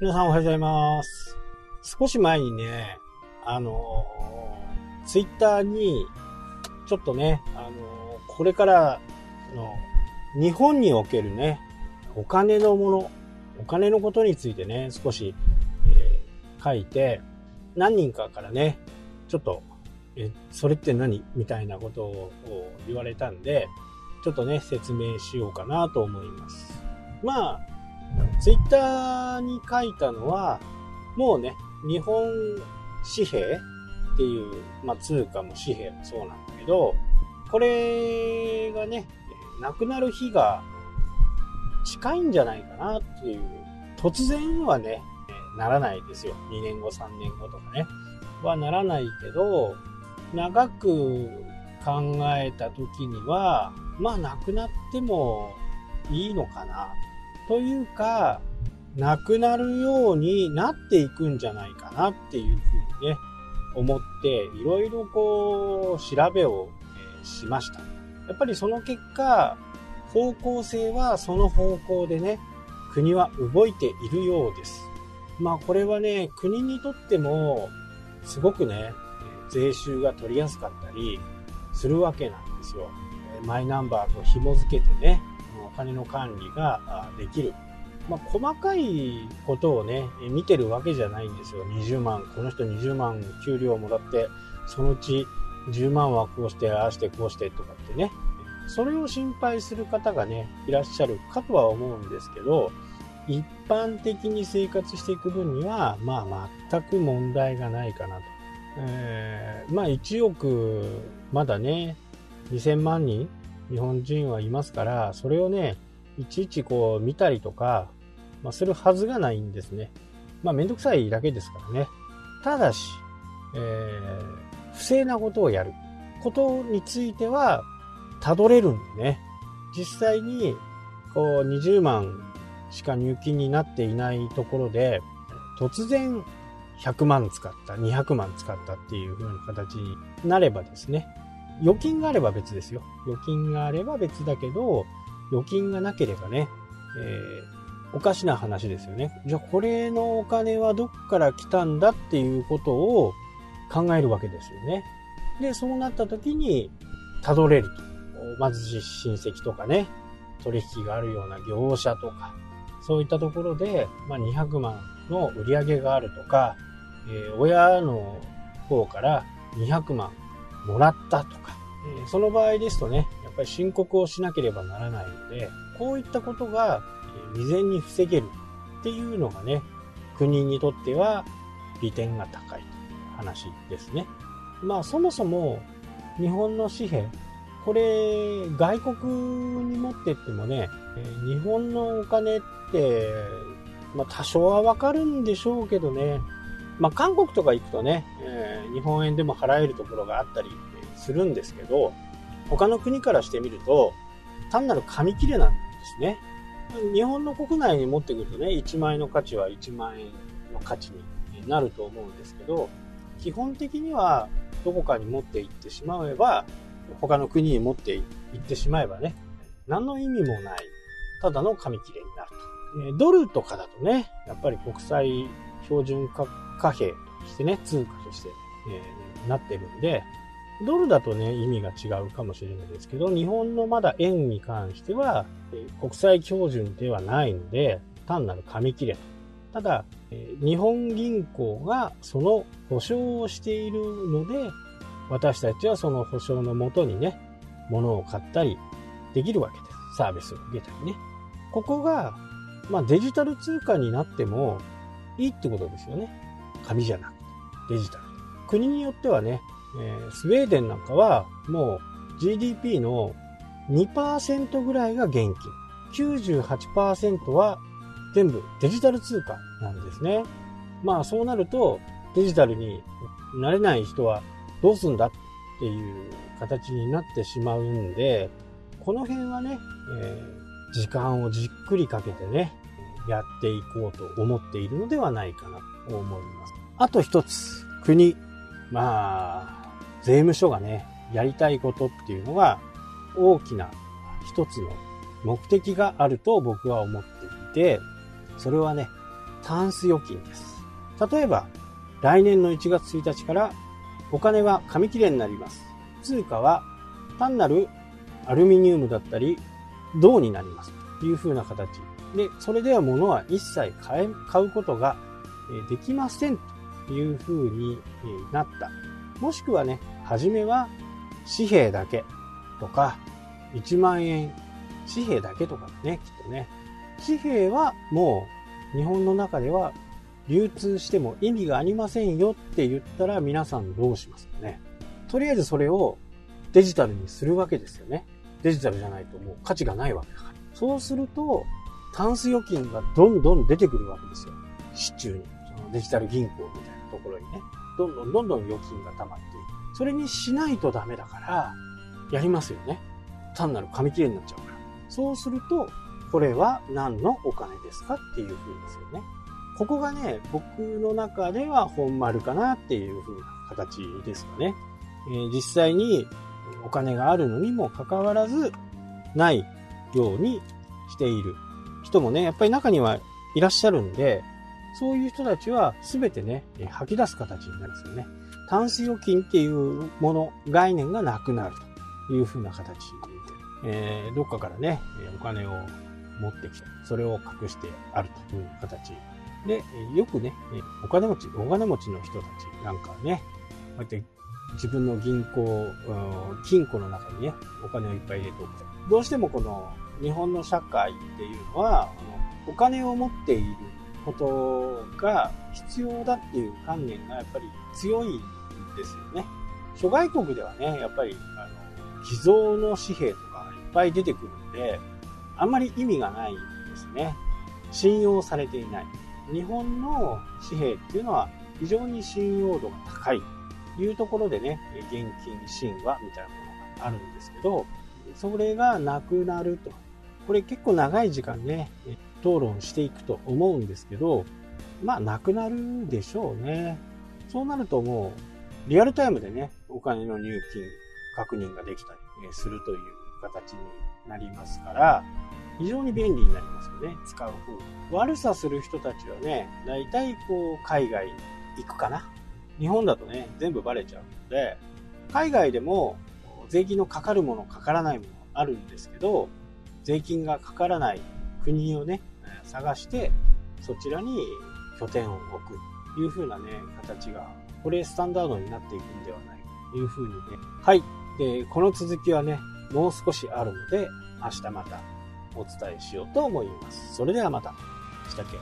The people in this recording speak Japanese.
皆さんおはようございます。少し前にね、あの、ツイッターに、ちょっとね、あの、これからの日本におけるね、お金のもの、お金のことについてね、少し、えー書いて、何人かからね、ちょっと、え、それって何？みたいなことを言われたんで、ちょっとね、説明しようかなと思います。まあ、ツイッターに書いたのは、もうね、日本紙幣っていう、まあ通貨も紙幣もそうなんだけど、これがね、なくなる日が近いんじゃないかなっていう、突然はね、ならないですよ。2年後、3年後とかね。はならないけど、長く考えた時には、まあなくなってもいいのかな。というか、なくなるようになっていくんじゃないかなっていうふうにね、思って、いろいろこう、調べを、えしました。やっぱりその結果、方向性はその方向でね、国は動いているようです。まあこれはね、国にとっても、すごくね、税収が取りやすかったりするわけなんですよ。マイナンバーと紐付けてね、金の管理ができる。まあ、細かいことをね、見てるわけじゃないんですよ。20万、この人20万給料もらって、そのうち10万はこうして、ああして、こうしてとかってね。それを心配する方がね、いらっしゃるかとは思うんですけど、一般的に生活していく分には、まあ全く問題がないかなと。えーまあ1億、まだね、2000万人日本人はいますから、それをね、いちいちこう見たりとか、まあ、するはずがないんですね。まあめんどくさいだけですからね。ただし、えー不正なことをやることについては、たどれるんでね。実際に、こう20万しか入金になっていないところで、突然100万使った、200万使ったっていう風な形になればですね、預金があれば別ですよ。預金があれば別だけど、預金がなければね、えーおかしな話ですよね。じゃあこれのお金はどっから来たんだっていうことを考えるわけですよね。で、そうなった時に、たどれると。まず親戚とかね、取引があるような業者とか、そういったところで、まあ、200万の売り上げがあるとか、えー親の方から200万もらったとか、えーその場合ですとね、やっぱり申告をしなければならないので、こういったことがえー未然に防げるっていうのがね、国にとっては利点が高いという話ですね。まあそもそも日本の紙幣、これ外国に持ってってもね、えー日本のお金って、まあ多少はわかるんでしょうけどね、まあ韓国とか行くとね、えー日本円でも払えるところがあったりするんですけど、他の国からしてみると、単なる紙切れなんですね。日本の国内に持ってくるとね、1万円の価値は1万円の価値になると思うんですけど、基本的にはどこかに持って行ってしまえば、他の国に持って行ってしまえばね、何の意味もない、ただの紙切れになると。ドルとかだとね、やっぱり国際標準化貨幣としてね、通貨として、えーなってるんで、ドルだとね、意味が違うかもしれないですけど、日本のまだ円に関しては、え国際標準ではないので、単なる紙切れと。ただ、え日本銀行がその保証をしているので、私たちはその保証のもとにね、物を買ったりできるわけです。サービスを受けたりね。ここが、まあデジタル通貨になってもいいってことですよね。紙じゃなくて、デジタル。国によってはね、えースウェーデンなんかはもう GDP の2%ぐらいが現金。98%は全部デジタル通貨なんですね。まあそうなるとデジタルになれない人はどうすんだっていう形になってしまうんで、この辺はね、えー時間をじっくりかけてね、やっていこうと思っているのではないかなと思います。あと一つ、国、まあ、税務署がね、やりたいことっていうのが大きな一つの目的があると僕は思っていて、それはね、タンス預金です。例えば、来年の1月1日からお金は紙切れになります。通貨は単なるアルミニウムだったり、銅になります。という風な形。で、それでは物は一切買え買うことができませんという風になった。もしくはね、はじめは紙幣だけとか、1万円紙幣だけとかね、きっとね。紙幣はもう日本の中では流通しても意味がありませんよって言ったら皆さんどうしますかね。とりあえずそれをデジタルにするわけですよね。デジタルじゃないともう価値がないわけだから。そうすると、タンス預金がどんどん出てくるわけですよ。市中に。そのデジタル銀行みたいなころにね。どんどんどんどん預金が溜まっていく。それにしないとダメだから、やりますよね。単なる紙切れになっちゃうから。そうすると、これは何のお金ですかっていう風ですよね。ここがね、僕の中では本丸かなっていう風な形ですかね。えー、実際にお金があるのにもかかわらず、ないようにしている人もね、やっぱり中にはいらっしゃるんで、そういう人たちは全てね、吐き出す形になるんですよね。タンス預金っていうもの、概念がなくなるという風な形でえー、どっかからね、お金を持ってきて、それを隠してあるという形。で、よくね、お金持ち、お金持ちの人たちなんかはね、こうやって自分の銀行、金庫の中にね、お金をいっぱい入れておく。どうしてもこの日本の社会っていうのは、お金を持っていることが必要だっていう観念がやっぱり強いんですよね。諸外国ではね、やっぱり、あの、寄贈の紙幣とかいっぱい出てくるんで、あんまり意味がないんですね。信用されていない。日本の紙幣っていうのは非常に信用度が高いというところでね、現金神話みたいなものがあるんですけど、それがなくなると。これ結構長い時間ね、討論していくと思うんですけど、まあなくなるでしょうね。そうなるともう、リアルタイムでね、お金の入金確認ができたりするという形になりますから、非常に便利になりますよね、使う方悪さする人たちはね、大体こう、海外に行くかな。日本だとね、全部バレちゃうので、海外でも税金のかかるもの、かからないものあるんですけど、税金がかからない国をね、探して、そちらに拠点を置くという風なね、形が、これスタンダードになっていくんではないという風にね。はい。で、この続きはね、もう少しあるので、明日またお伝えしようと思います。それではまた。したっけ？